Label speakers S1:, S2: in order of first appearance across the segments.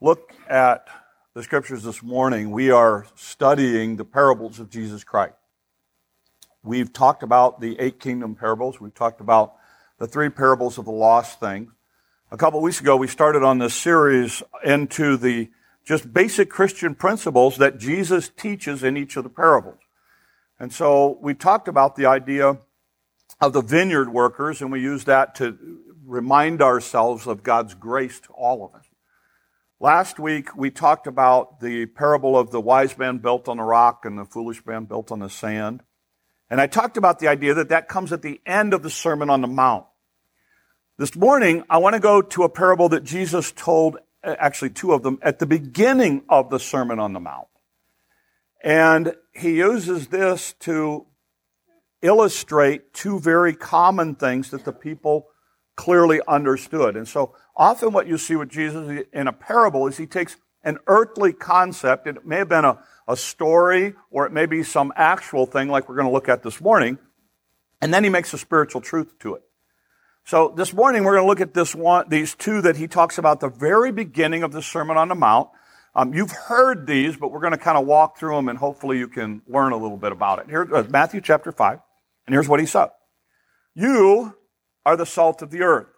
S1: look at the scriptures this morning, we are studying the parables of Jesus Christ. We've talked about the eight kingdom parables. We've talked about the three parables of the lost things. A couple weeks ago, we started on this series into the just basic Christian principles that Jesus teaches in each of the parables. And so we talked about the idea of the vineyard workers, and we used that to remind ourselves of God's grace to all of us. Last week, we talked about the parable of the wise man built on the rock and the foolish man built on the sand. And I talked about the idea that that comes at the end of the Sermon on the Mount. This morning, I want to go to a parable that Jesus told, uh, actually two of them, at the beginning of the Sermon on the Mount. And he uses this to illustrate two very common things that the people clearly understood. And so often what you see with Jesus in a parable is he takes an earthly concept, it may have been a, a story or it may be some actual thing like we're going to look at this morning, and then he makes a spiritual truth to it. So this morning we're going to look at this one, these two that he talks about the very beginning of the Sermon on the Mount. Um, you've heard these, but we're going to kind of walk through them and hopefully you can learn a little bit about it. Here's uh, Matthew chapter 5, and here's what he said. You are the salt of the earth.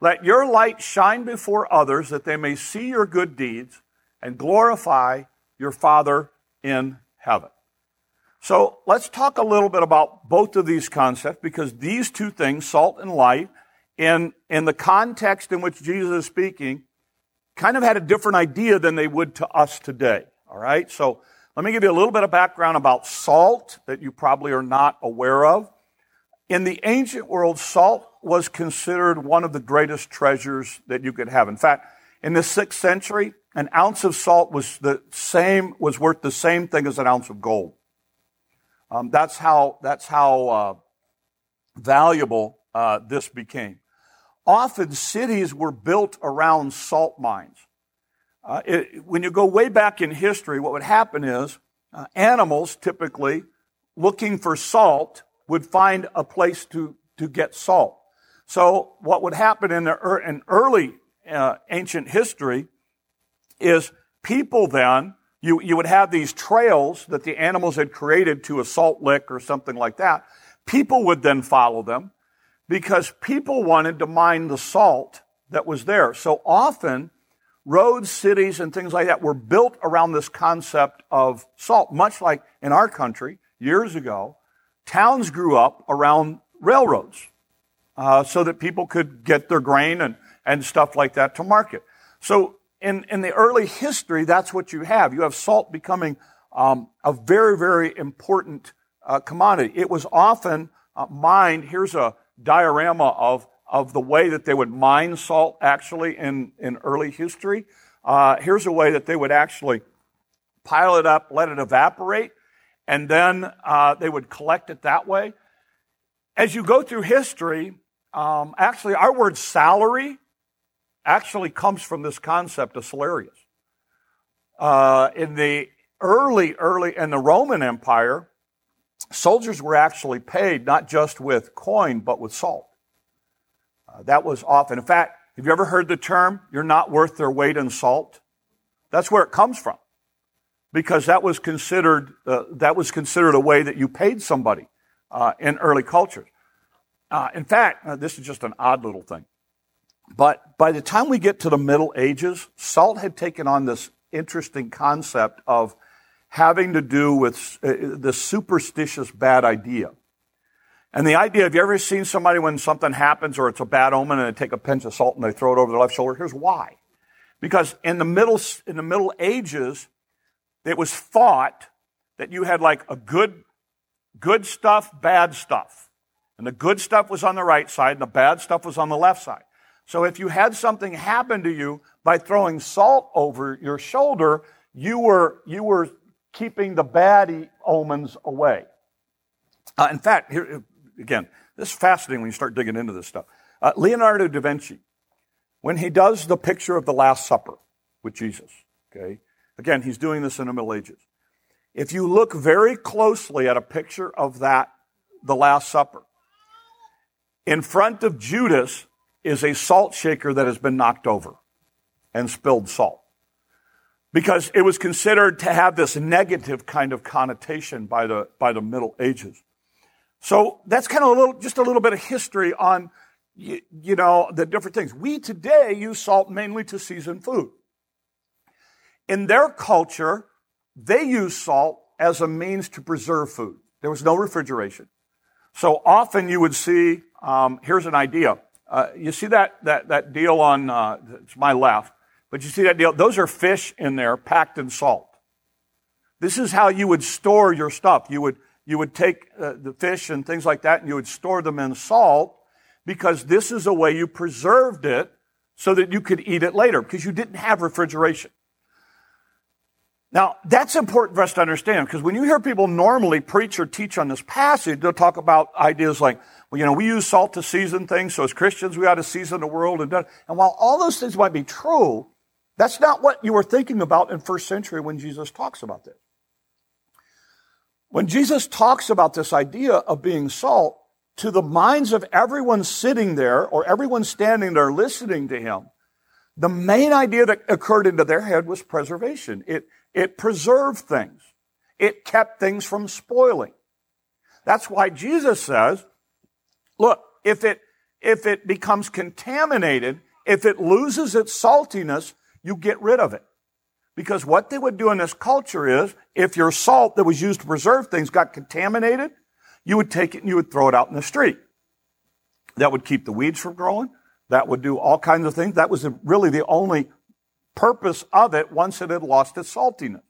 S1: let your light shine before others that they may see your good deeds and glorify your Father in heaven. So let's talk a little bit about both of these concepts because these two things, salt and light, in, in the context in which Jesus is speaking, kind of had a different idea than they would to us today. All right? So let me give you a little bit of background about salt that you probably are not aware of. In the ancient world, salt was considered one of the greatest treasures that you could have. In fact, in the sixth century, an ounce of salt was the same, was worth the same thing as an ounce of gold. Um, that's how, that's how uh, valuable uh, this became. Often cities were built around salt mines. Uh, it, when you go way back in history, what would happen is uh, animals typically looking for salt would find a place to, to get salt. So what would happen in, the, in early uh, ancient history is people then, you, you would have these trails that the animals had created to a salt lick or something like that. People would then follow them because people wanted to mine the salt that was there. So often, roads, cities, and things like that were built around this concept of salt, much like in our country years ago, towns grew up around railroads uh, so that people could get their grain and, and stuff like that to market. So in, in the early history, that's what you have. You have salt becoming um, a very, very important uh, commodity. It was often uh, mined. Here's a diorama of, of the way that they would mine salt actually in, in early history. Uh, here's a way that they would actually pile it up, let it evaporate, and then uh, they would collect it that way. As you go through history, um, actually, our word salary actually comes from this concept of salarius. Uh, in the early, early, in the Roman Empire, soldiers were actually paid not just with coin, but with salt. Uh, that was often, in fact, have you ever heard the term, you're not worth their weight in salt? That's where it comes from. Because that was considered, uh, that was considered a way that you paid somebody uh, in early cultures. Uh, in fact, uh, this is just an odd little thing. But by the time we get to the Middle Ages, salt had taken on this interesting concept of having to do with uh, the superstitious bad idea. And the idea, have you ever seen somebody when something happens or it's a bad omen and they take a pinch of salt and they throw it over their left shoulder? Here's why. Because in the middle, in the Middle Ages, it was thought that you had like a good, good stuff, bad stuff. And the good stuff was on the right side, and the bad stuff was on the left side. So if you had something happen to you by throwing salt over your shoulder, you were, you were keeping the bad omens away. Uh, in fact, here, again, this is fascinating when you start digging into this stuff. Uh, Leonardo da Vinci, when he does the picture of the Last Supper with Jesus, okay, again, he's doing this in the Middle Ages. If you look very closely at a picture of that, the Last Supper, in front of Judas is a salt shaker that has been knocked over and spilled salt. Because it was considered to have this negative kind of connotation by the, by the Middle Ages. So that's kind of a little, just a little bit of history on, you, you know, the different things. We today use salt mainly to season food. In their culture, they use salt as a means to preserve food. There was no refrigeration. So often you would see, um, here's an idea. Uh, you see that, that, that deal on, uh, it's my left, but you see that deal? Those are fish in there packed in salt. This is how you would store your stuff. You would, you would take uh, the fish and things like that and you would store them in salt because this is a way you preserved it so that you could eat it later because you didn't have refrigeration. Now, that's important for us to understand because when you hear people normally preach or teach on this passage, they'll talk about ideas like, well, you know, we use salt to season things, so as Christians, we ought to season the world. And, and while all those things might be true, that's not what you were thinking about in first century when Jesus talks about this. When Jesus talks about this idea of being salt, to the minds of everyone sitting there or everyone standing there listening to him, the main idea that occurred into their head was preservation. It, it preserved things. It kept things from spoiling. That's why Jesus says, look, if it, if it becomes contaminated, if it loses its saltiness, you get rid of it. Because what they would do in this culture is, if your salt that was used to preserve things got contaminated, you would take it and you would throw it out in the street. That would keep the weeds from growing. That would do all kinds of things. That was really the only purpose of it once it had lost its saltiness.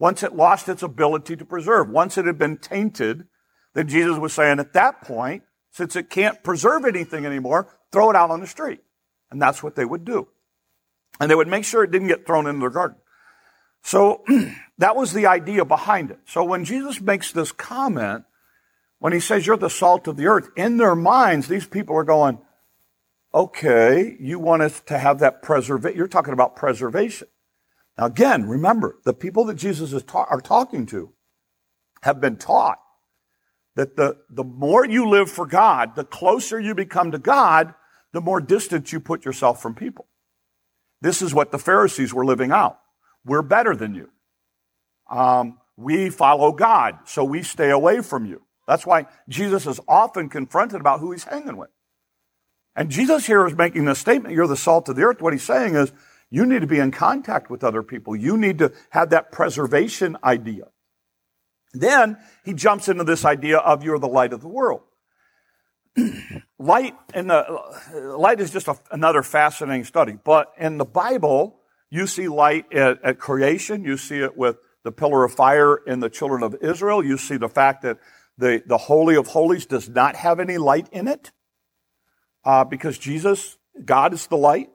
S1: Once it lost its ability to preserve. Once it had been tainted, then Jesus was saying at that point, since it can't preserve anything anymore, throw it out on the street. And that's what they would do. And they would make sure it didn't get thrown into their garden. So that was the idea behind it. So when Jesus makes this comment, when he says you're the salt of the earth, in their minds, these people are going, okay, you want us to have that preservation. You're talking about preservation. Now again, remember, the people that Jesus is ta- are talking to have been taught that the, the more you live for God, the closer you become to God, the more distance you put yourself from people. This is what the Pharisees were living out. We're better than you. Um, we follow God, so we stay away from you. That's why Jesus is often confronted about who he's hanging with. And Jesus here is making this statement, you're the salt of the earth. What he's saying is, you need to be in contact with other people. You need to have that preservation idea. Then he jumps into this idea of you're the light of the world. light in the light is just a, another fascinating study, but in the Bible, you see light at, at, creation. You see it with the pillar of fire in the children of Israel. You see the fact that the, the Holy of Holies does not have any light in it uh, because Jesus, God is the light.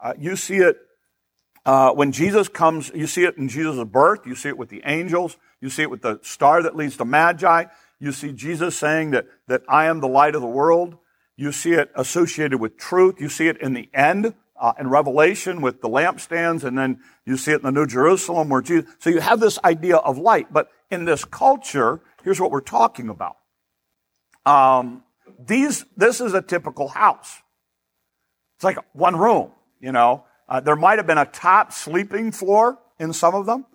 S1: Uh, you see it uh, when Jesus comes, you see it in Jesus' birth. You see it with the angels. You see it with the star that leads to Magi. You see Jesus saying that, that I am the light of the world. You see it associated with truth. You see it in the end, uh, in Revelation with the lampstands, and then you see it in the New Jerusalem where Jesus, so you have this idea of light. But in this culture, here's what we're talking about. Um, these, this is a typical house. It's like one room, you know. Uh, there might have been a top sleeping floor in some of them.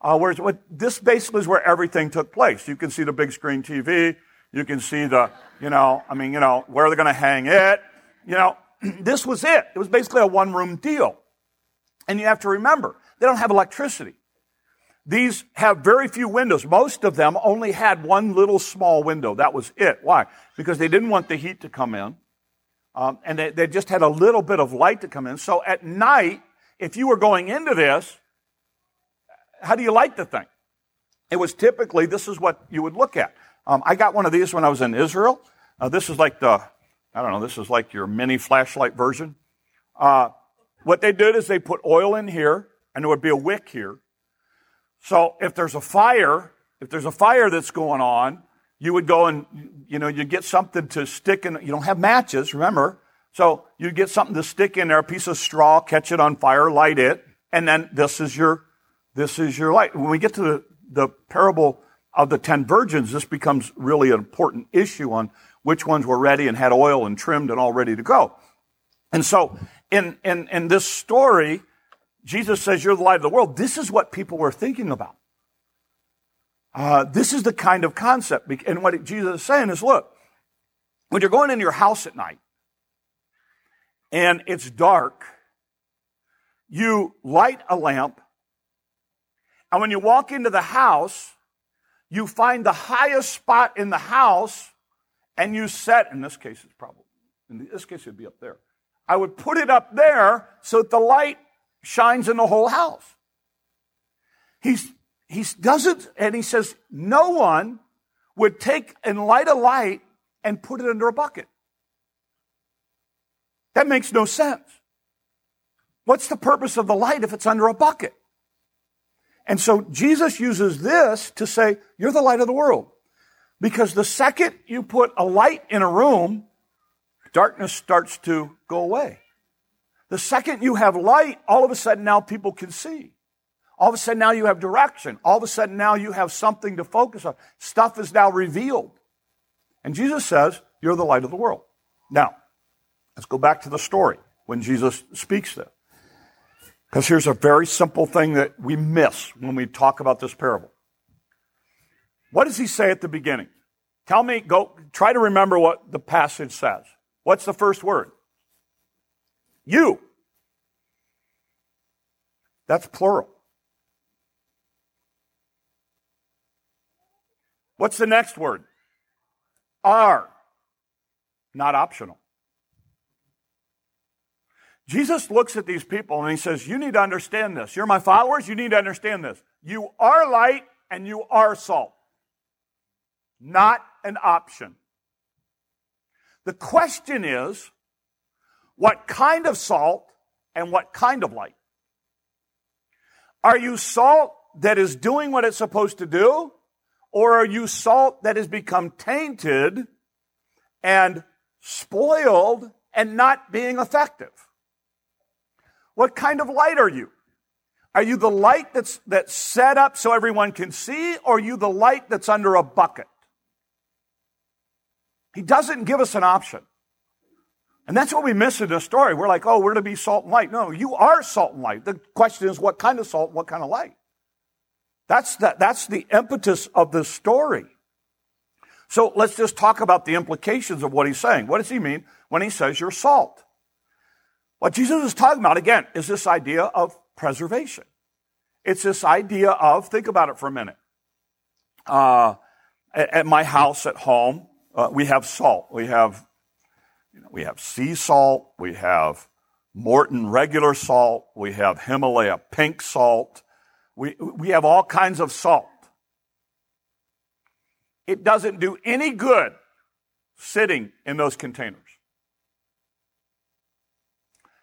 S1: Uh, whereas what, this basically is where everything took place. You can see the big screen TV. You can see the, you know, I mean, you know, where they're going to hang it. You know, this was it. It was basically a one room deal. And you have to remember, they don't have electricity. These have very few windows. Most of them only had one little small window. That was it. Why? Because they didn't want the heat to come in. Um, and they, they just had a little bit of light to come in. So at night, if you were going into this, how do you light the thing? It was typically, this is what you would look at. Um, I got one of these when I was in Israel. Uh, this is like the, I don't know, this is like your mini flashlight version. Uh, what they did is they put oil in here, and there would be a wick here. So if there's a fire, if there's a fire that's going on, you would go and, you know, you get something to stick in. You don't have matches, remember. So you get something to stick in there, a piece of straw, catch it on fire, light it, and then this is your, this is your light. When we get to the, the parable of the ten virgins, this becomes really an important issue on which ones were ready and had oil and trimmed and all ready to go. And so in, in, in this story, Jesus says, You're the light of the world. This is what people were thinking about. Uh, this is the kind of concept. And what Jesus is saying is look, when you're going into your house at night and it's dark, you light a lamp. And when you walk into the house, you find the highest spot in the house and you set, in this case, it's probably, in this case, it'd be up there. I would put it up there so that the light shines in the whole house. He's, he doesn't, and he says, no one would take and light a light and put it under a bucket. That makes no sense. What's the purpose of the light if it's under a bucket? And so Jesus uses this to say, you're the light of the world. Because the second you put a light in a room, darkness starts to go away. The second you have light, all of a sudden now people can see. All of a sudden now you have direction. All of a sudden now you have something to focus on. Stuff is now revealed. And Jesus says, You're the light of the world. Now, let's go back to the story when Jesus speaks this. Because here's a very simple thing that we miss when we talk about this parable. What does he say at the beginning? Tell me, go, try to remember what the passage says. What's the first word? You. That's plural. What's the next word? Are. Not optional. Jesus looks at these people and he says, You need to understand this. You're my followers. You need to understand this. You are light and you are salt. Not an option. The question is, what kind of salt and what kind of light? Are you salt that is doing what it's supposed to do? Or are you salt that has become tainted and spoiled and not being effective? What kind of light are you? Are you the light that's, that's set up so everyone can see, or are you the light that's under a bucket? He doesn't give us an option. And that's what we miss in this story. We're like, oh, we're to be salt and light. No, you are salt and light. The question is, what kind of salt, what kind of light? That's the, that's the impetus of this story. So let's just talk about the implications of what he's saying. What does he mean when he says you're salt? What Jesus is talking about, again, is this idea of preservation. It's this idea of, think about it for a minute. Uh, at, at my house at home, uh, we have salt. We have, you know, we have sea salt. We have Morton regular salt. We have Himalaya pink salt. We, we have all kinds of salt. It doesn't do any good sitting in those containers.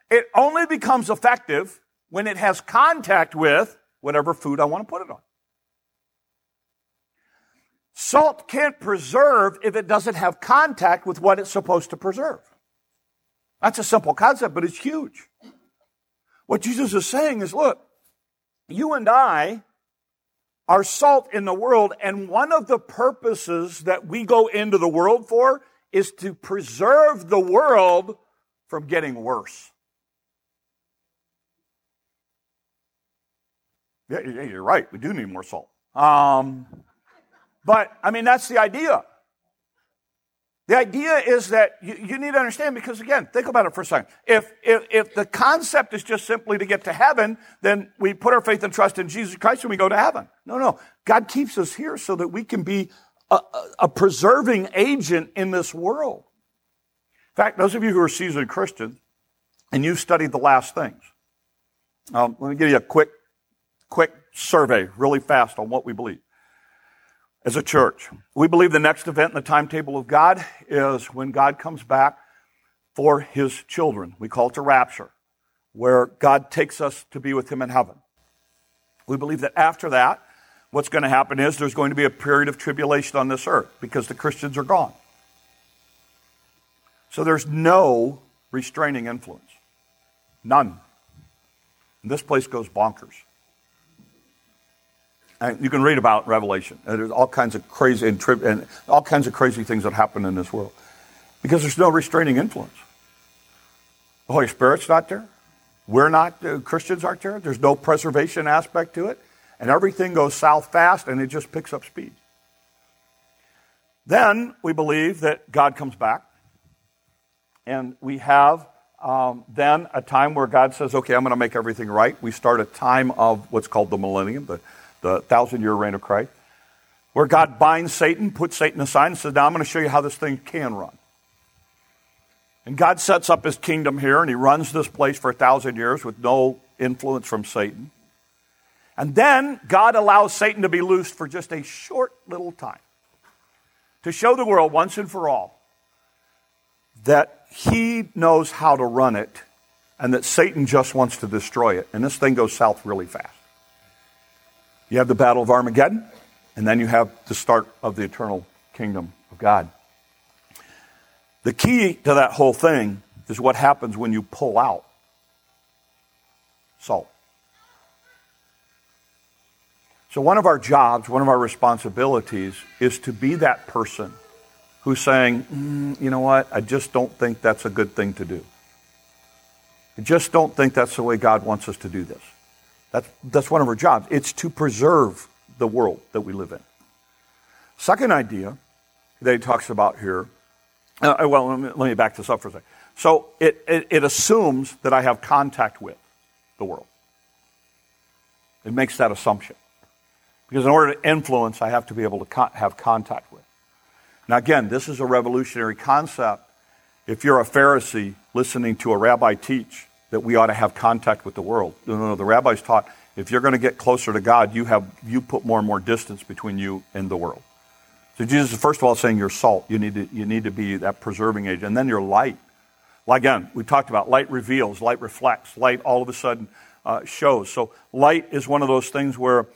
S1: It only becomes effective when it has contact with whatever food I want to put it on. Salt can't preserve if it doesn't have contact with what it's supposed to preserve. That's a simple concept, but it's huge. What Jesus is saying is look, you and I are salt in the world, and one of the purposes that we go into the world for is to preserve the world from getting worse. Yeah, you're right. We do need more salt. Um, but, I mean, that's the idea. The idea is that you, you, need to understand because again, think about it for a second. If, if, if the concept is just simply to get to heaven, then we put our faith and trust in Jesus Christ and we go to heaven. No, no. God keeps us here so that we can be a, a preserving agent in this world. In fact, those of you who are seasoned Christians and you've studied the last things, um, let me give you a quick, quick survey really fast on what we believe as a church. We believe the next event in the timetable of God is when God comes back for his children. We call it the rapture, where God takes us to be with him in heaven. We believe that after that, what's going to happen is there's going to be a period of tribulation on this earth because the Christians are gone. So there's no restraining influence. None. And this place goes bonkers. And you can read about Revelation. There's all kinds of crazy and, tri- and all kinds of crazy things that happen in this world because there's no restraining influence. The Holy Spirit's not there. We're not uh, Christians aren't there. There's no preservation aspect to it, and everything goes south fast, and it just picks up speed. Then we believe that God comes back, and we have um, then a time where God says, "Okay, I'm going to make everything right." We start a time of what's called the millennium, the the thousand year reign of Christ, where God binds Satan, puts Satan aside, and says, Now I'm going to show you how this thing can run. And God sets up his kingdom here, and he runs this place for a thousand years with no influence from Satan. And then God allows Satan to be loosed for just a short little time to show the world once and for all that he knows how to run it and that Satan just wants to destroy it. And this thing goes south really fast. You have the Battle of Armageddon, and then you have the start of the eternal kingdom of God. The key to that whole thing is what happens when you pull out salt. So, one of our jobs, one of our responsibilities is to be that person who's saying, mm, you know what, I just don't think that's a good thing to do. I just don't think that's the way God wants us to do this. That's, that's one of our jobs. It's to preserve the world that we live in. Second idea that he talks about here, uh, well, let me, let me, back this up for a second. So it, it, it assumes that I have contact with the world. It makes that assumption. Because in order to influence, I have to be able to have contact with. Now, again, this is a revolutionary concept. If you're a Pharisee listening to a rabbi teach, that we ought to have contact with the world. No, no, no. The rabbis taught if you're going to get closer to God, you have you put more and more distance between you and the world. So Jesus is first of all saying you're salt. You need to you need to be that preserving agent, and then you're light. Well, again, we talked about light reveals, light reflects, light all of a sudden uh, shows. So light is one of those things where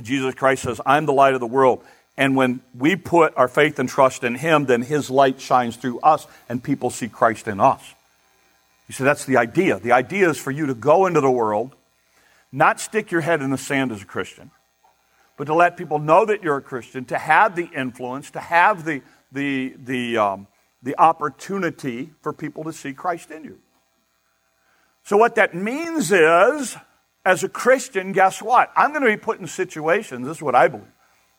S1: Jesus Christ says, "I'm the light of the world." And when we put our faith and trust in Him, then His light shines through us, and people see Christ in us. You see, that's the idea. The idea is for you to go into the world, not stick your head in the sand as a Christian, but to let people know that you're a Christian, to have the influence, to have the, the, the, um, the opportunity for people to see Christ in you. So, what that means is, as a Christian, guess what? I'm going to be put in situations, this is what I believe.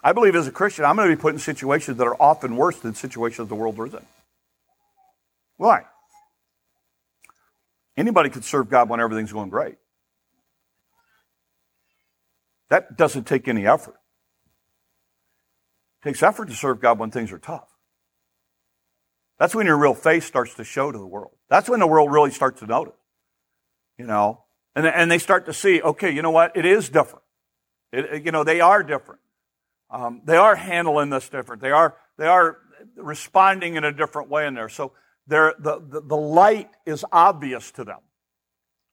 S1: I believe as a Christian, I'm going to be put in situations that are often worse than situations the world is in. Why? Anybody could serve God when everything's going great. That doesn't take any effort. It takes effort to serve God when things are tough. That's when your real face starts to show to the world. That's when the world really starts to notice. You know, and, and they start to see, okay, you know what? It is different. It, you know, they are different. Um, they are handling this different. They are, they are responding in a different way in there. So the, the, the light is obvious to them.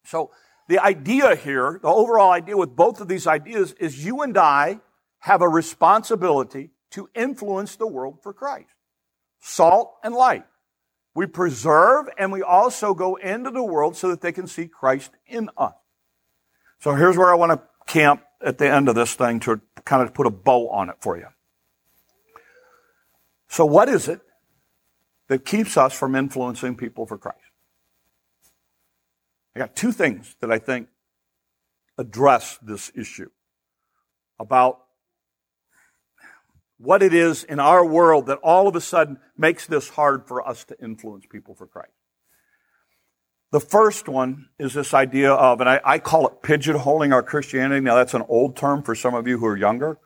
S1: So the idea here, the overall idea with both of these ideas is you and I have a responsibility to influence the world for Christ. Salt and light. We preserve and we also go into the world so that they can see Christ in us. So here's where I want to camp at the end of this thing to kind of put a bow on it for you. So what is it that keeps us from influencing people for Christ. I got two things that I think address this issue about what it is in our world that all of a sudden makes this hard for us to influence people for Christ. The first one is this idea of, and I, I, call it pigeonholing our Christianity. Now, that's an old term for some of you who are younger,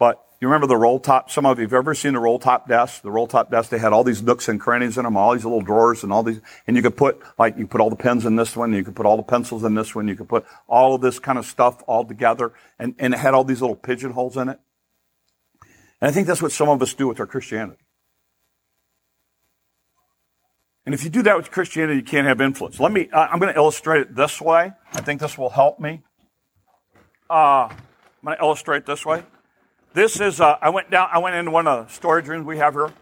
S1: but you remember the roll top? Some of you have ever seen the roll top desk? The roll top desk, they had all these nooks and crannies in them, all these little drawers and all these, and you could put, like, you put all the pens in this one, you could put all the pencils in this one, you could put all of this kind of stuff all together, and, and it had all these little pigeonholes in it. And I think that's what some of us do with our Christianity. And if you do that with Christianity, you can't have influence. Let me, I'm going to illustrate it this way. I think this will help me. Uh, I'm going to illustrate this way. This is, uh, I went down, I went into one of the storage rooms we have here.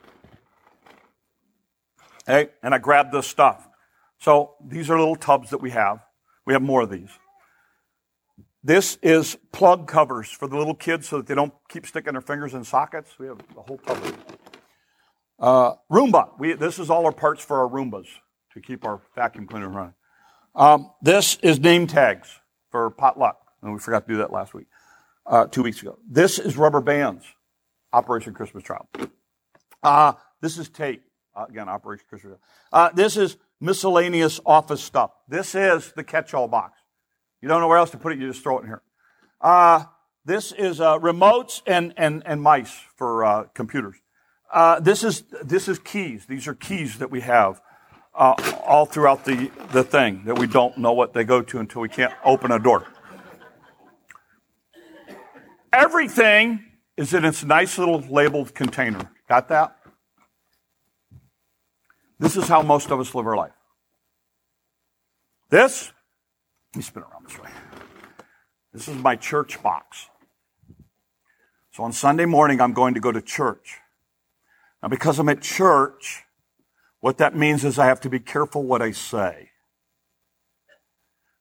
S1: Hey, and I grabbed this stuff. So these are little tubs that we have. We have more of these. This is plug covers for the little kids so that they don't keep sticking their fingers in sockets. We have a whole tub. Uh, Roomba. We, this is all our parts for our Roombas to keep our vacuum cleaner running. Um, this is name tags for potluck. And we forgot to do that last week, uh, two weeks ago. This is rubber bands, Operation Christmas Child. Uh, this is tape, uh, again, Operation Christmas Child. Uh, this is miscellaneous office stuff. This is the catch-all box. You don't know where else to put it, you just throw it in here. Uh, this is uh, remotes and, and, and mice for computers. Uh this, is, this is keys. These are keys that we have uh, all throughout the, the thing that we don't know what they go to until we can't open a door. Everything is in its nice little labeled container. Got that? This is how most of us live our life. This, let me spin around this way. This is my church box. So on Sunday morning, I'm going to go to church. Now, because I'm at church, what that means is I have to be careful what I say.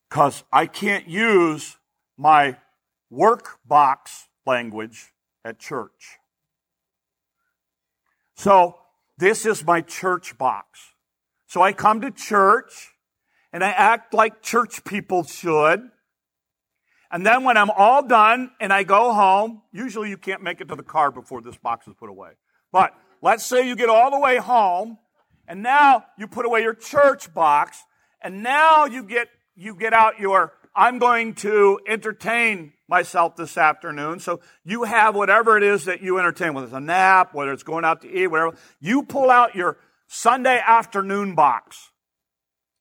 S1: Because I can't use my work box language at church. So this is my church box. So I come to church and I act like church people should. And then when I'm all done and I go home, usually you can't make it to the car before this box is put away. But let's say you get all the way home and now you put away your church box and now you get you get out your I'm going to entertain myself this afternoon. So you have whatever it is that you entertain, whether it's a nap, whether it's going out to eat, whatever. You pull out your Sunday afternoon box.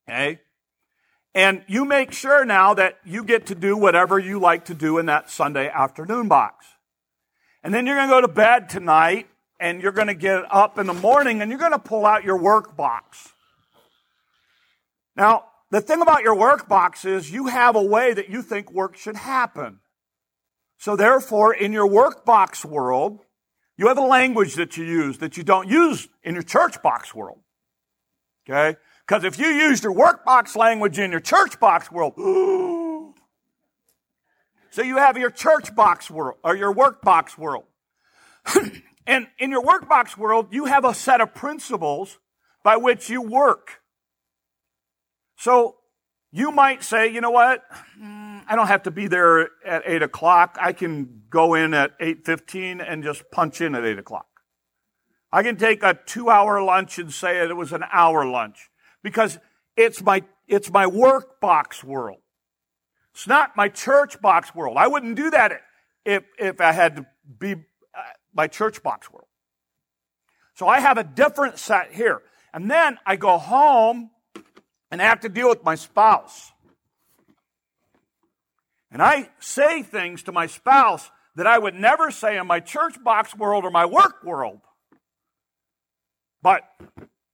S1: Okay? And you make sure now that you get to do whatever you like to do in that Sunday afternoon box. And then you're going to go to bed tonight and you're going to get up in the morning and you're going to pull out your work box. Now, the thing about your work box is you have a way that you think work should happen. So therefore, in your work box world, you have a language that you use that you don't use in your church box world. Okay? Because if you used your work box language in your church box world, so you have your church box world or your work box world. and in your work box world, you have a set of principles by which you work. So you might say, you know what? I don't have to be there at eight o'clock. I can go in at eight fifteen and just punch in at eight o'clock. I can take a two hour lunch and say it was an hour lunch because it's my, it's my work box world. It's not my church box world. I wouldn't do that if, if I had to be uh, my church box world. So I have a different set here. And then I go home and I have to deal with my spouse. And I say things to my spouse that I would never say in my church box world or my work world. But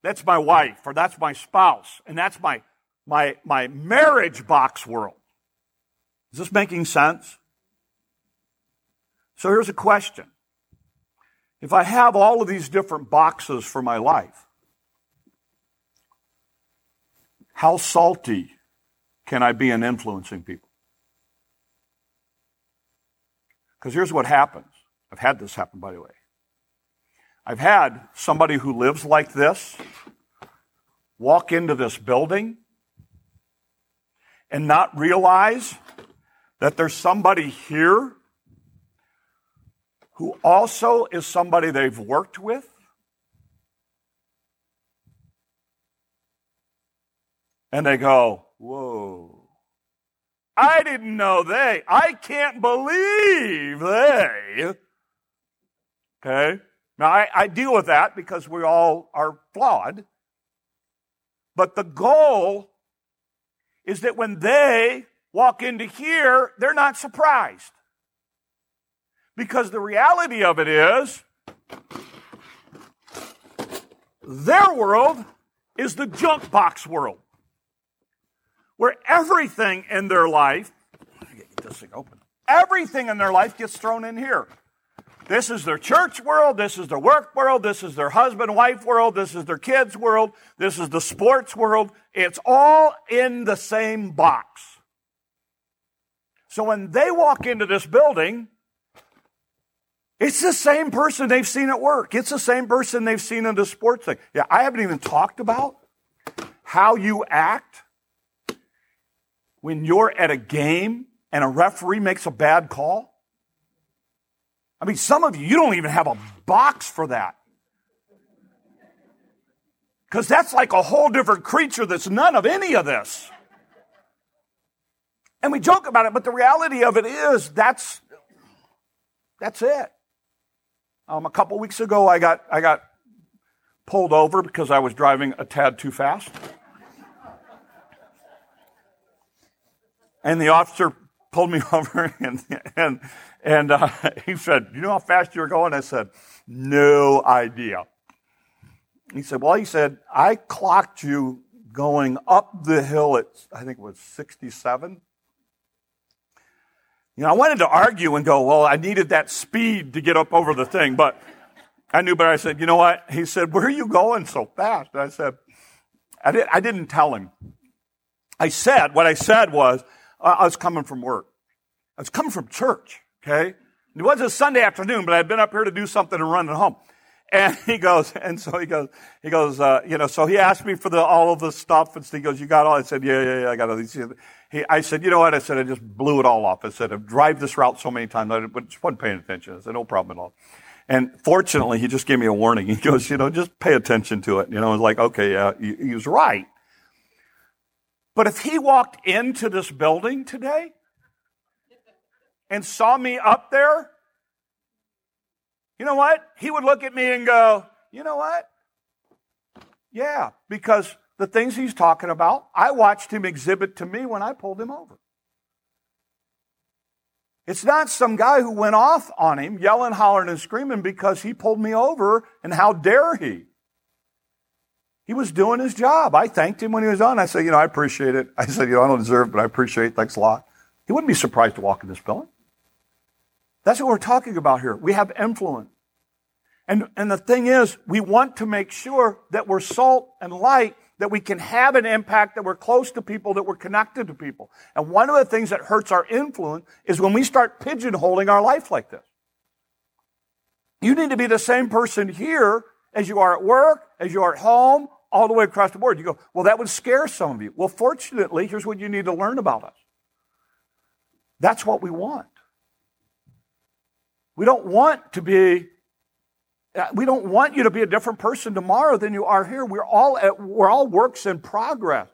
S1: that's my wife or that's my spouse and that's my my my marriage box world. Is this making sense? So here's a question. If I have all of these different boxes for my life, how salty can I be in influencing people? Because here's what happens. I've had this happen, by the way. I've had somebody who lives like this walk into this building and not realize that there's somebody here who also is somebody they've worked with And they go, Whoa. I didn't know they. I can't believe they. Okay? Now, I, I deal with that because we all are flawed. But the goal is that when they walk into here, they're not surprised. Because the reality of it is, their world is the junk box world where everything in their life, get this thing open, everything in their life gets thrown in here. This is their church world. This is their work world. This is their husband wife world. This is their kids world. This is the sports world. It's all in the same box. So when they walk into this building, it's the same person they've seen at work. It's the same person they've seen in the sports thing. Yeah, I haven't even talked about how you act when you're at a game and a referee makes a bad call. I mean, some of you, you don't even have a box for that. Because that's like a whole different creature that's none of any of this. And we joke about it, but the reality of it is that's, that's it. Um, a couple weeks ago, I got, I got pulled over because I was driving a tad too fast. And the officer pulled me over and, and, and uh, he said, You know how fast you were going? I said, No idea. He said, Well, he said, I clocked you going up the hill at, I think it was 67. You know, I wanted to argue and go, well, I needed that speed to get up over the thing, but I knew better. I said, you know what? He said, where are you going so fast? And I said, I, did, I didn't tell him. I said, what I said was, I was coming from work. I was coming from church, okay? It was a Sunday afternoon, but I had been up here to do something and run it home. And he goes, and so he goes, he goes, uh, you know, so he asked me for the, all of the stuff and he goes, you got all? I said, yeah, yeah, yeah, I got all these. He, I said, you know what? I said, I just blew it all off. I said, I've drive this route so many times, I just wasn't paying attention. I said, no problem at all. And fortunately, he just gave me a warning. He goes, you know, just pay attention to it. You know, I was like, okay, yeah, he, he was right. But if he walked into this building today and saw me up there, you know what? He would look at me and go, you know what? Yeah, because the things he's talking about, I watched him exhibit to me when I pulled him over. It's not some guy who went off on him, yelling, hollering, and screaming because he pulled me over, and how dare he? He was doing his job. I thanked him when he was on. I said, you know, I appreciate it. I said, you know, I don't deserve it, but I appreciate it. Thanks a lot. He wouldn't be surprised to walk in this building. That's what we're talking about here. We have influence. And, and the thing is, we want to make sure that we're salt and light, that we can have an impact, that we're close to people, that we're connected to people. And one of the things that hurts our influence is when we start pigeonholing our life like this. You need to be the same person here as you are at work, as you are at home, all the way across the board. You go, well, that would scare some of you. Well, fortunately, here's what you need to learn about us. That's what we want. We don't want to be uh, we don't want you to be a different person tomorrow than you are here. We're all at, we're all works in progress.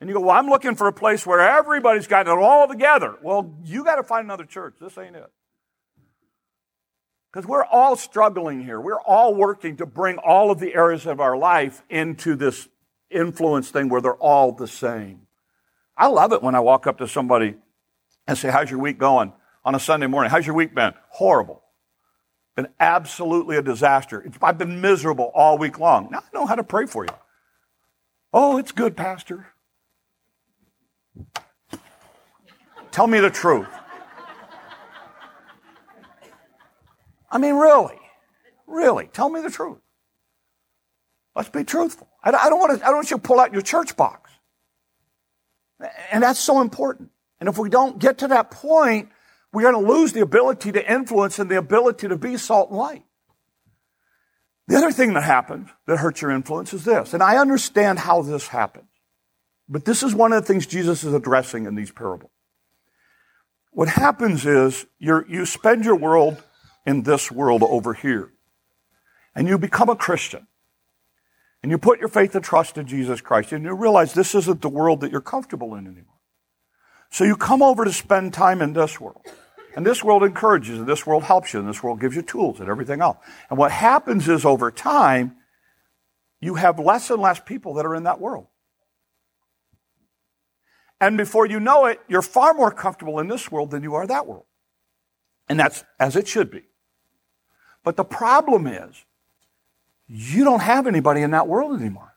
S1: And you go, well, I'm looking for a place where everybody's got it all together. Well, you got to find another church. This ain't it. Because we're all struggling here. We're all working to bring all of the areas of our life into this influence thing where they're all the same. I love it when I walk up to somebody and say, How's your week going? On a Sunday morning. How's your week been? Horrible. Been absolutely a disaster. I've been miserable all week long. Now I know how to pray for you. Oh, it's good, Pastor. Tell me the truth. I mean, really, really, tell me the truth. Let's be truthful. I don't want to, I don't want you to pull out your church box. And that's so important. And if we don't get to that point, we're going to lose the ability to influence and the ability to be salt and light. The other thing that happens that hurts your influence is this, and I understand how this happens, but this is one of the things Jesus is addressing in these parables. What happens is you spend your world in this world over here, and you become a Christian, and you put your faith and trust in Jesus Christ, and you realize this isn't the world that you're comfortable in anymore. So you come over to spend time in this world. And this world encourages and this world helps you and this world gives you tools and everything else. And what happens is over time, you have less and less people that are in that world. And before you know it, you're far more comfortable in this world than you are that world. And that's as it should be. But the problem is, you don't have anybody in that world anymore.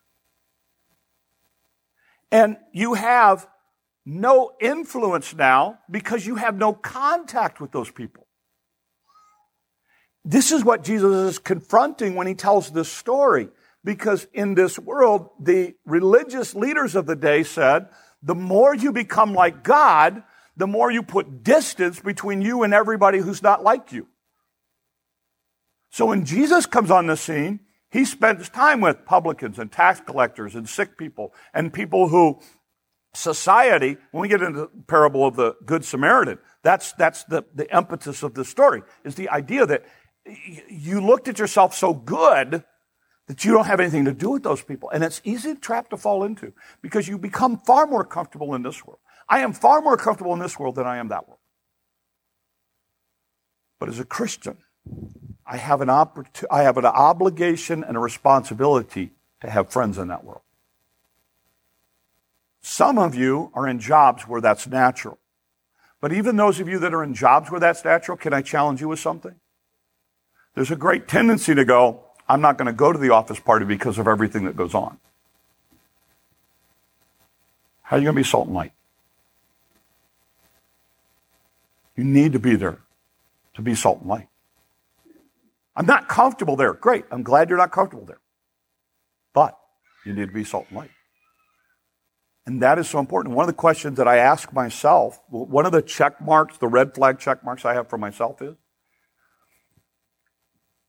S1: And you have no influence now because you have no contact with those people. this is what Jesus is confronting when he tells this story. Because in this world, the religious leaders of the day said, the more you become like God, the more you put distance between you and everybody who's not like you. So when Jesus comes on the scene, he spends time with publicans and tax collectors and sick people and people who society, when we get into the parable of the Good Samaritan, that's, that's the, the impetus of the story, is the idea that you looked at yourself so good that you don't have anything to do with those people. And it's easy trap to fall into because you become far more comfortable in this world. I am far more comfortable in this world than I am that world. But as a Christian, I have an, oppor- I have an obligation and a responsibility to have friends in that world. Some of you are in jobs where that's natural. But even those of you that are in jobs where that's natural, can I challenge you with something? There's a great tendency to go, I'm not going to go to the office party because of everything that goes on. How are you going to be salt and light? You need to be there to be salt and light. I'm not comfortable there. Great. I'm glad you're not comfortable there. But you need to be salt and light. And that is so important. One of the questions that I ask myself, one of the check marks, the red flag check marks I have for myself is,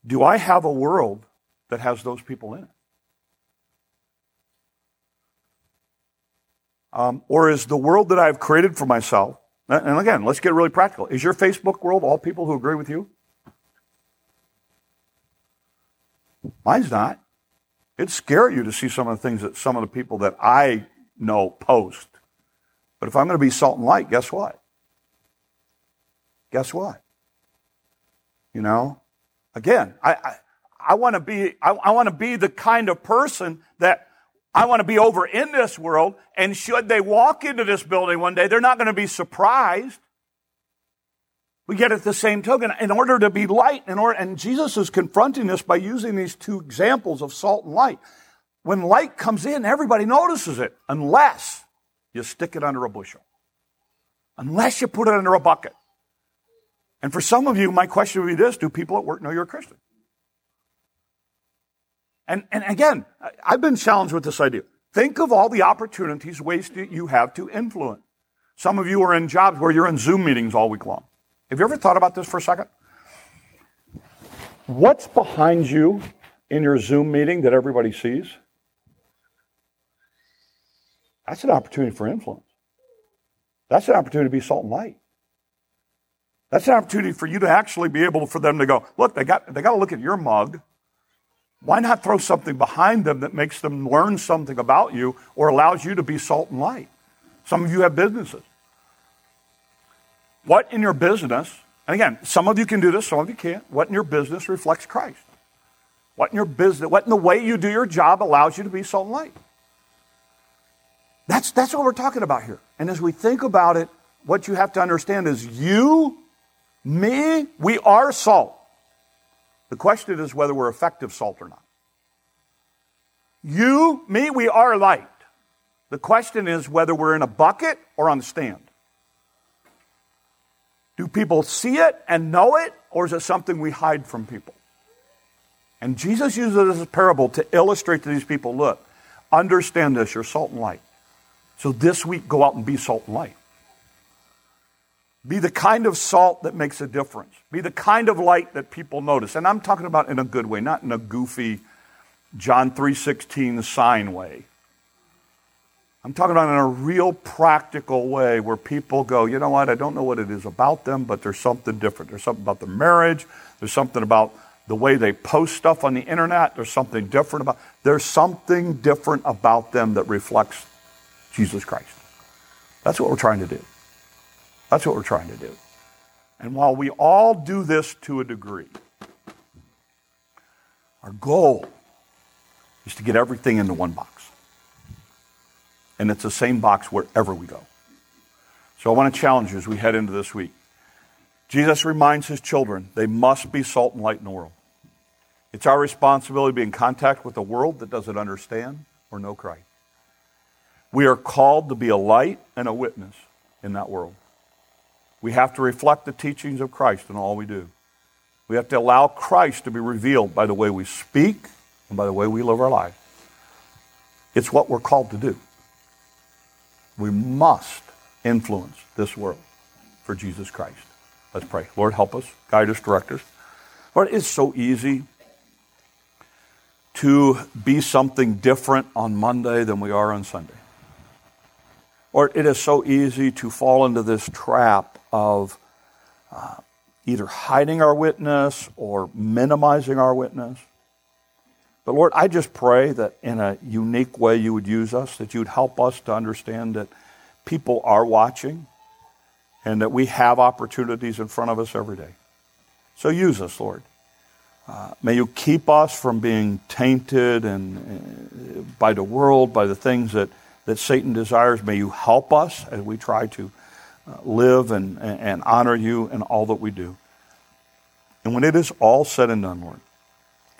S1: do I have a world that has those people in it? Um, or is the world that I've created for myself, and again, let's get really practical. Is your Facebook world all people who agree with you? Mine's not. It'd scare you to see some of the things that some of the people that I know post. But if I'm going to be salt and light, guess what? Guess what? You know, again, I, I, I want to be, I, I want to be the kind of person that I want to be over in this world. And should they walk into this building one day, they're not going to be surprised. We get at the same token, in order to be light, in order, and Jesus is confronting us by using these two examples of salt and light. When light comes in, everybody notices it, unless you stick it under a bushel. Unless you put it under a bucket. And for some of you, my question would be this do people at work know you're a Christian? And, and again, I've been challenged with this idea. Think of all the opportunities, ways that you have to influence. Some of you are in jobs where you're in Zoom meetings all week long. Have you ever thought about this for a second? What's behind you in your Zoom meeting that everybody sees? That's an opportunity for influence. That's an opportunity to be salt and light. That's an opportunity for you to actually be able for them to go, look, they got, they got to look at your mug. Why not throw something behind them that makes them learn something about you or allows you to be salt and light? Some of you have businesses. What in your business, and again, some of you can do this, some of you can't. What in your business reflects Christ? What in your business, what in the way you do your job allows you to be salt and light? That's, that's what we're talking about here. And as we think about it, what you have to understand is you, me, we are salt. The question is whether we're effective salt or not. You, me, we are light. The question is whether we're in a bucket or on the stand. Do people see it and know it, or is it something we hide from people? And Jesus uses a parable to illustrate to these people look, understand this, you're salt and light. So this week, go out and be salt and light. Be the kind of salt that makes a difference. Be the kind of light that people notice. And I'm talking about in a good way, not in a goofy John 3:16 sign way. I'm talking about in a real practical way where people go, you know what, I don't know what it is about them, but there's something different. There's something about their marriage. There's something about the way they post stuff on the internet. There's something different about, there's something different about them that reflects Jesus Christ. That's what we're trying to do. That's what we're trying to do. And while we all do this to a degree, our goal is to get everything into one box and it's the same box wherever we go. So I want to challenge you as we head into this week. Jesus reminds his children they must be salt and light in the world. It's our responsibility to be in contact with a world that doesn't understand or know Christ. We are called to be a light and a witness in that world. We have to reflect the teachings of Christ in all we do. We have to allow Christ to be revealed by the way we speak and by the way we live our life. It's what we're called to do. We must influence this world for Jesus Christ. Let's pray. Lord, help us, guide us, direct us. Lord, it's so easy to be something different on Monday than we are on Sunday. Or it is so easy to fall into this trap of uh, either hiding our witness or minimizing our witness. But Lord, I just pray that in a unique way you would use us, that you would help us to understand that people are watching and that we have opportunities in front of us every day. So use us, Lord. Uh, may you keep us from being tainted and uh, by the world, by the things that, that Satan desires. May you help us as we try to uh, live and, and honor you in all that we do. And when it is all said and done, Lord,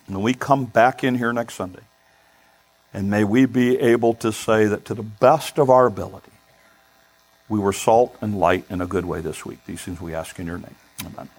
S1: when we come back in here next Sunday, and may we be able to say that to the best of our ability, we were salt and light in a good way this week. These things we ask in your name. Amen.